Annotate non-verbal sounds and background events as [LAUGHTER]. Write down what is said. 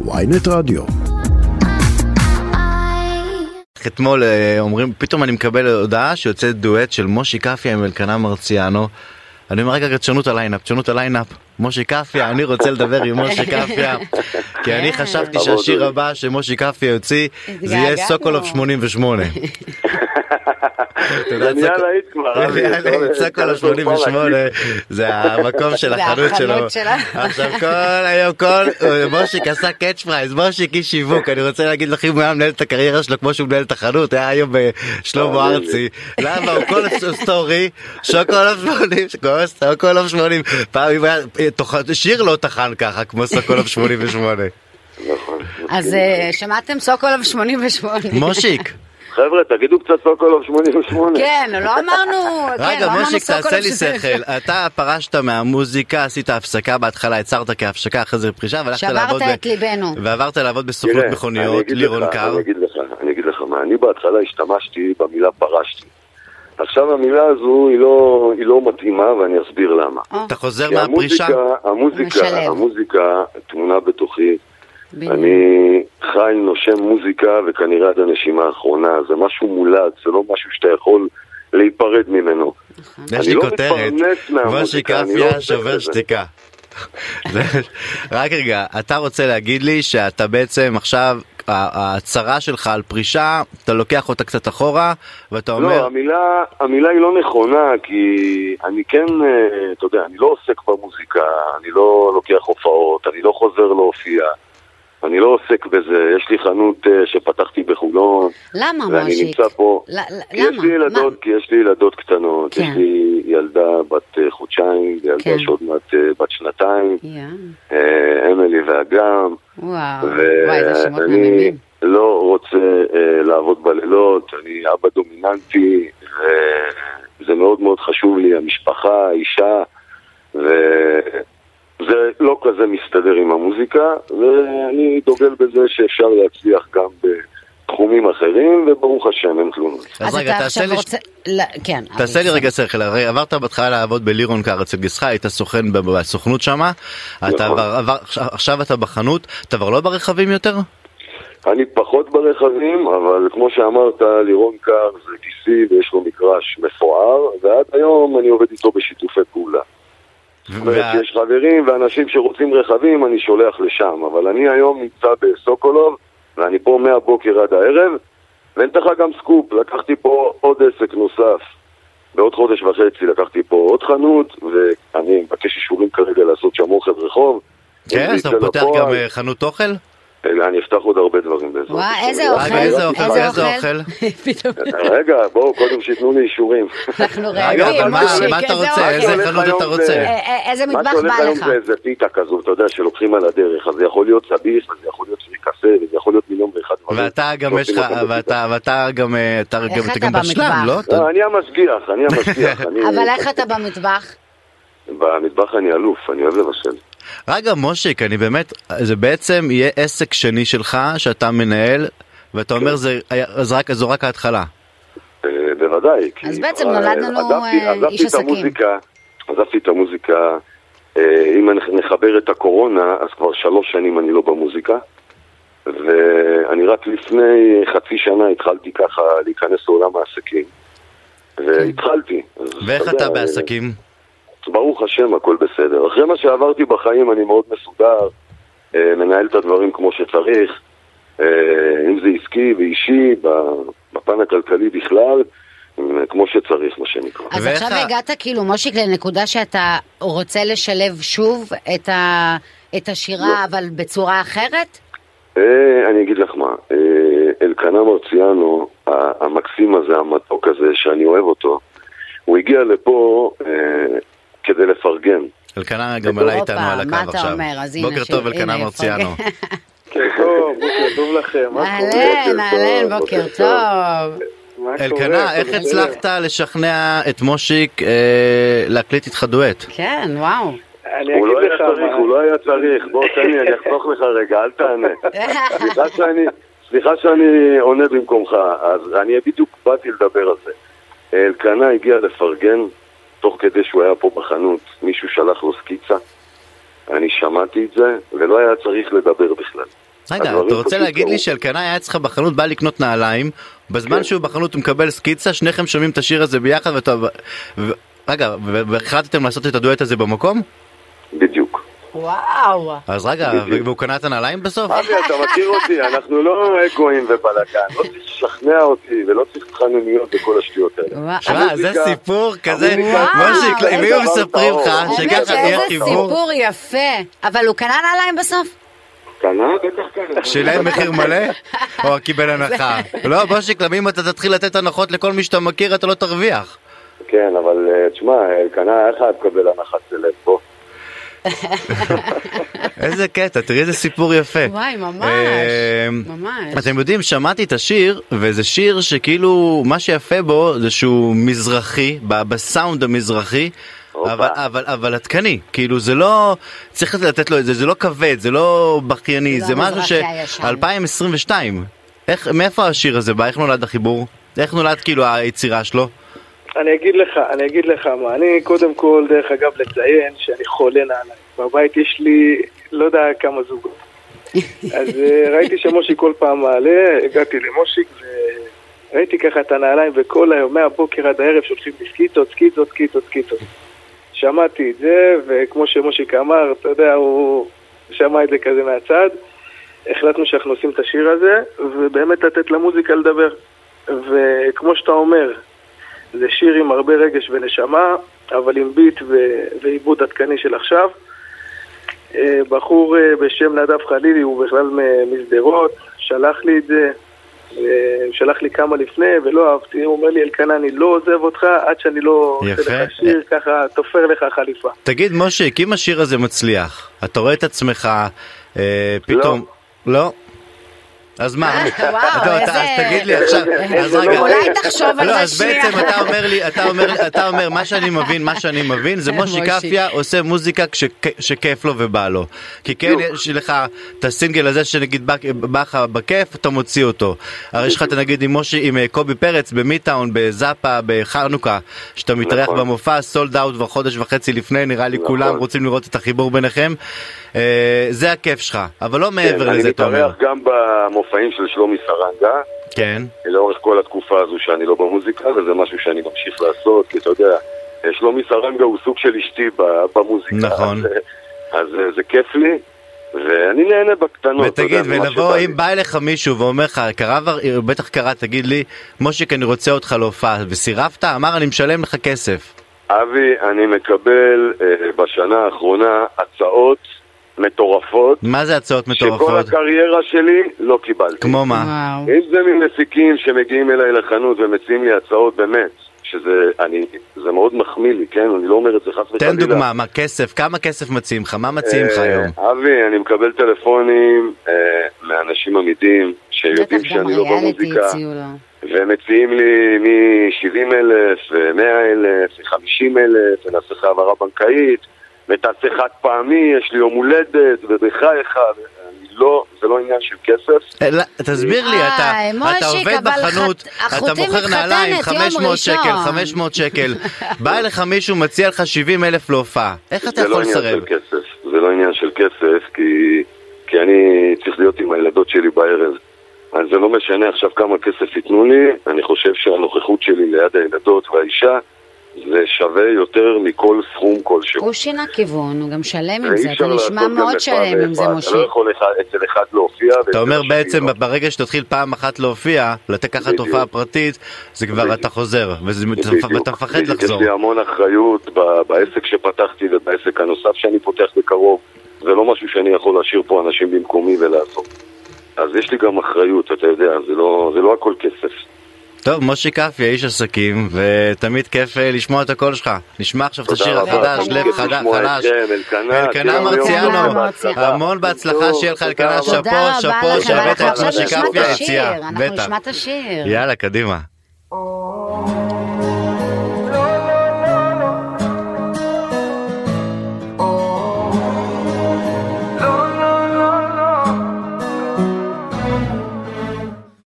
ynet רדיו. אתמול אה, אומרים, פתאום אני מקבל הודעה שיוצא דואט של מושיק עפיה עם אלקנה מרציאנו. אני אומר רגע, תשנו את הליינאפ, תשנו את הליינאפ. מושיק עפיה, אני רוצה לדבר עם מושיק [LAUGHS] עפיה. כי אני חשבתי שהשיר הבא שמושיק עפיה יוציא, זה יהיה סוקולוב 88. [LAUGHS] זה נהיה להיט כבר. סוקולוב 88, זה המקום של החנות שלו. עכשיו כל היום, כל, מושיק עשה קאץ' פרייז, מושיק איש שיווק, אני רוצה להגיד לך אם הוא היה מנהל את הקריירה שלו כמו שהוא מנהל את החנות, היה היום בשלמה ארצי. למה? הוא כל סטורי, שוקולוב 80, שוקולוב 80, פעם אם היה... שיר לא טחן ככה כמו סוקולוב [LAUGHS] 88. נכון. אז אה, שמעתם סוקולוב 88. מושיק. חבר'ה, תגידו קצת סוקולוב 88. כן, לא אמרנו, [LAUGHS] כן, רגע, לא אמרנו מושיק, תעשה לי שכל. אתה פרשת מהמוזיקה, עשית הפסקה בהתחלה, עצרת כהפסקה, אחרי זה פרישה, והלכת שברת לעבוד... ב- את ליבנו. ועברת לעבוד בסוכנות מכוניות, לירון קר. אני אגיד לך, אני אגיד לך מה, אני בהתחלה השתמשתי במילה פרשתי. עכשיו המילה הזו היא לא, היא לא מתאימה ואני אסביר למה. אתה חוזר מהפרישה? המוזיקה, המוזיקה, טמונה בתוכי. אני חי, נושם מוזיקה וכנראה עד הנשימה האחרונה. זה משהו מולד, זה לא משהו שאתה יכול להיפרד ממנו. יש אני לי לא כותרת, מפרנס מהמוזיקה, מושי אני לא עושה שובר. שתיקה. [LAUGHS] רק רגע, אתה רוצה להגיד לי שאתה בעצם עכשיו, ההצהרה שלך על פרישה, אתה לוקח אותה קצת אחורה, ואתה לא, אומר, המילה, המילה היא לא נכונה, כי אני כן, אה, אתה יודע, אני לא עוסק במוזיקה, אני לא לוקח הופעות, אני לא חוזר להופיע, אני לא עוסק בזה. יש לי חנות אה, שפתחתי בחולון, למה, ואני מושיק? נמצא פה. ל- כי יש למה? לי ילדות, מה? כי יש לי ילדות קטנות, כן. יש לי ילדה בת אה, חודשיים, וילדה כן. שעוד מעט אה, בת שנתיים, אה, אמילי ואגם, וואו, וואי, זה שמות ואני מהממים. לא רוצה אה, לעבוד בלילות, אני אבא דומיננטי, וזה מאוד מאוד חשוב לי, המשפחה, האישה, וזה לא כזה מסתדר עם המוזיקה, ואני דוגל בזה שאפשר להצליח גם בתחומים אחרים, וברוך השם, אין תלונות. אז רגע, אתה תעשה לי... רוצה... לא, כן. תעשה לי רגע שכל, הרי עברת בהתחלה לעבוד בלירון קאר אצל גיסך, היית סוכן ב- בסוכנות שמה, אתה נכון. עבר, עבר, עכשיו- עכשיו אתה בחנות, אתה כבר לא ברכבים יותר? אני פחות ברכבים, אבל כמו שאמרת, לירון קר זה גיסי ויש לו מגרש מפואר, ועד היום אני עובד איתו בשיתופי פעולה. זאת אומרת, יש חברים ואנשים שרוצים רכבים, אני שולח לשם. אבל אני היום נמצא בסוקולוב, ואני פה מהבוקר עד הערב, ואני אתן לך גם סקופ, לקחתי פה עוד עסק נוסף. בעוד חודש וחצי לקחתי פה עוד חנות, ואני מבקש אישורים כרגע לעשות שם אוכל רחוב. כן, אז אתה פותח גם אה, חנות אוכל? אלא אני אפתח עוד הרבה דברים בעזרת וואי, השם. איזה אוכל? איזה אוכל? איזה אוכל? [LAUGHS] רגע, בואו קודם שייתנו לי אישורים. אנחנו רעבים, אבל מה- אתה איזה רוצה? אוכל? איזה חנות אתה רוצה? זה- אה, אה, איזה מה מטבח שהולך בא היום לך? זה איזה פיתה כזו, אתה יודע, שלוקחים על הדרך, אז זה יכול להיות סביח, וזה יכול להיות פריקסה, וזה יכול להיות מיליון ואחד דברים. ואתה גם יש לך, ואתה גם, אה, אתה גם- בשלם, במטבח? לא? לא, אני המשגיח, אני המשגיח. [LAUGHS] אבל איך אתה במטבח? במטבח אני אלוף, אני אוהב לבשל. רגע, מושיק, אני באמת, זה בעצם יהיה עסק שני שלך שאתה מנהל, ואתה אומר זה זה רק- זו רק ההתחלה. אה, בוודאי. כי אז בעצם נולד לנו, אה, עזבתי איש את עסקים. המוזיקה, עזבתי את המוזיקה, אה, אם נחבר את הקורונה, אז כבר שלוש שנים אני לא במוזיקה. ואני רק לפני חצי שנה התחלתי ככה להיכנס לעולם העסקים. והתחלתי. אז ואיך אתה בעסקים? ברוך השם, הכל בסדר. אחרי מה שעברתי בחיים אני מאוד מסודר, אה, מנהל את הדברים כמו שצריך, אה, אם זה עסקי ואישי, ב- בפן הכלכלי בכלל, אה, כמו שצריך, מה שנקרא. אז ואיך עכשיו הגעת כאילו, מושיק, לנקודה שאתה רוצה לשלב שוב את ה- את השירה, אבל בצורה אחרת? אה, אני אגיד לך מה, אה, אלקנה מרציאנו, המקסים הזה, המתוק הזה, שאני אוהב אותו, הוא הגיע לפה אה, כדי לפרגן. אלקנה גם עלה איתנו על הקו מה אתה עכשיו. אומר? אז הנה, בוקר טוב, אלקנה מרציאנו. בוקר טוב, בוקר טוב לכם, מה קורה? אהלן, אהלן, בוקר טוב. אלקנה, איך? הצלחת לשכנע את מושיק אה, להקליט איתך דואט? כן, וואו. הוא לא היה צריך, הוא לא היה צריך, בוא [LAUGHS] תן לי, אני אחסוך לך רגע, אל תענה. [LAUGHS] סליחה שאני, סליחה שאני עונה במקומך, אז אני בדיוק באתי לדבר על זה. אלקנה הגיע לפרגן, תוך כדי שהוא היה פה בחנות, מישהו שלח לו סקיצה, אני שמעתי את זה, ולא היה צריך לדבר בכלל. רגע, אתה רוצה להגיד לי. שאלקנה היה אצלך בחנות, בא לקנות נעליים, בזמן כן. שהוא בחנות הוא מקבל סקיצה, שניכם שומעים את השיר הזה ביחד ואתה... ו- רגע, והחלטתם לעשות את הדואט הזה במקום? בדיוק. וואו. אז רגע. והוא קנה את הנעליים בסוף? אבי, אתה מכיר אותי, אנחנו לא אגואים ובלאגן, לא צריך לשכנע אותי ולא צריך התחננויות וכל השטויות האלה. שמע, זה סיפור כזה, מושיק, אם איזה היו מספרים לך שככה יהיה שאיזה חיבור, סיפור יפה. אבל הוא קנה נעליים בסוף? קנה? בטח קנה. שילם מחיר מלא? או [LAUGHS] קיבל הנחה? לא, מושיק, למה אם אתה תתחיל לתת הנחות לכל מי שאתה מכיר, אתה לא תרוויח. כן, אבל אה, תשמע, קנה, איך את תקבל הנחת סלב? [LAUGHS] איזה קטע, תראי איזה סיפור יפה. וואי, ממש. אה, ממש. אתם יודעים, שמעתי את השיר, וזה שיר שכאילו, מה שיפה בו זה שהוא מזרחי, בסאונד המזרחי. אבל, אבל, אבל עדכני, כאילו זה לא, צריך לתת לו את זה, זה לא כבד, זה לא בכייני, זה זה לא משהו ש... המזרחי הישן. 2022, איך, מאיפה השיר הזה בא, איך נולד החיבור? איך נולד כאילו היצירה שלו? אני אגיד לך, אני אגיד לך מה, אני קודם כל, דרך אגב, לציין שאני חולה נעליים. בבית יש לי, לא יודע כמה זוגות. [LAUGHS] אז אה, ראיתי שמושיק כל פעם מעלה, הגעתי למושיק וראיתי ככה את הנעליים וכל היום, מהבוקר עד הערב שולחים לי סקיצות, סקיצות, סקיצות, סקיצות. שמעתי את זה, וכמו שמושיק אמר, אתה יודע, הוא שמע את זה כזה מהצד. החלטנו שאנחנו עושים את השיר הזה, ובאמת לתת למוזיקה לדבר. וכמו שאתה אומר, זה שיר עם הרבה רגש ונשמה, אבל עם ביט ו- ועיבוד עדכני של עכשיו. אה, בחור אה, בשם נדב חלילי, הוא בכלל משדרות, שלח לי את זה, אה, שלח לי כמה לפני ולא אהבתי, הוא אומר לי אלקנה אני לא עוזב אותך עד שאני לא. עושה לך שיר, ככה תופר לך חליפה. תגיד, מושיק, אם השיר הזה מצליח, אתה רואה את עצמך אה, פתאום... לא. אז מה? [LAUGHS] וואו, אתה- אז איזה- תגיד לי עכשיו, אז רגע. אולי תחשוב על לא, זה אז שנייה. בעצם אתה אומר לי, אתה אומר, [LAUGHS] אתה אומר, מה שאני מבין, מה שאני מבין, זה מושי. קפיה עושה מוזיקה שכיף לו ובא לו. כי כן, יש לך את הסינגל הזה שנגיד בא- לך בכיף, אתה מוציא אותו. הרי יש לך נגיד עם מושי, עם אה, קובי פרץ במיטאון, בזאפה, בחנוכה, שאתה מתארח נכון. במופע, סולד אאוט כבר חודש וחצי לפני, נראה לי נכון. כולם רוצים לראות את החיבור ביניכם. אה, זה הכיף שלך, אבל לא מעבר כן, לזה, אתה אני אומר. מתארח גם במופעים של שלומי סרנגה, כן. לאורך כל התקופה הזו שאני לא במוזיקה, וזה משהו שאני ממשיך לעשות, כי אתה יודע, אה, שלומי סרנגה הוא סוג של אשתי במוזיקה. נכון. אז, אה, אז אה, זה כיף לי, ואני נהנה בקטנות. ותגיד, ולבוא. אם בא אליך מישהו ואומר לך, כבר- בטח קרא, תגיד לי, מושיק, אני רוצה אותך להופעה, וסירבת? אמר, אני משלם לך כסף. אבי, אני מקבל אה, בשנה האחרונה הצעות מטורפות, מה זה הצעות שכל מטורפות? הקריירה שלי לא קיבלתי. כמו מה? וואו. אם זה ממפיקים שמגיעים אליי לחנות ומציעים לי הצעות באמת, שזה, אני, זה מאוד מחמיא לי, כן? אני לא אומר את זה חס וחלילה. תן דוגמה, מה כסף? כמה כסף מציעים לך? מה מציעים לך אה, היום? אבי, אני מקבל טלפונים אה, מאנשים אמידים בטח שיודעים שאני לא במוזיקה. והם מציעים לי מ-70 אלף, 100 אלף, 50 אלף, ונעשה לך העברה בנקאית, ותעשה חד פעמי, יש לי יום הולדת, ובחייך, לא, זה לא עניין של כסף. אה, לא, תסביר לי, אתה מושיק, עובד בחנות, אתה מוכר נעליים, מתחתנת, יום 500 שקל, ראשון. 500 שקל, [LAUGHS] בא אליך מישהו, מציע לך 70 אלף להופעה, איך אתה זה לא יכול לסרב? זה לא עניין של כסף, כי, כי אני צריך להיות עם הילדות שלי בערב. אז זה לא משנה עכשיו כמה כסף ייתנו לי, אני חושב שהנוכחות שלי ליד הילדות והאישה זה שווה יותר מכל סכום כלשהו. הוא שינה כיוון, הוא גם שלם עם זה, אתה נשמע מאוד שלם עם זה. מושיק. אתה לא יכול אחד- אצל אחד להופיע. אתה אומר בעצם לא. ברגע שתתחיל פעם אחת להופיע, לתת ככה. תופעה פרטית, זה כבר. אתה חוזר. ואתה מפחד. לחזור. יש לי המון אחריות בעסק שפתחתי ובעסק הנוסף שאני פותח בקרוב. זה לא משהו שאני יכול להשאיר פה אנשים במקומי ולעשות. אז יש לי גם אחריות, אתה יודע, זה לא, זה לא הכל כסף. טוב, מושי קפיה, איש עסקים, ותמיד כיף אה, לשמוע את הקול שלך. נשמע עכשיו את השיר. החדש. לב חדש, חלש. אלקנה, מרציאנו. המון בהצלחה, שיהיה לך אלקנה. שאפו, שאפו, שהבאת אנחנו את עכשיו מושי נשמע את קפיה השיר, יציאה. אנחנו בטח. נשמע את השיר. יאללה, קדימה. Oh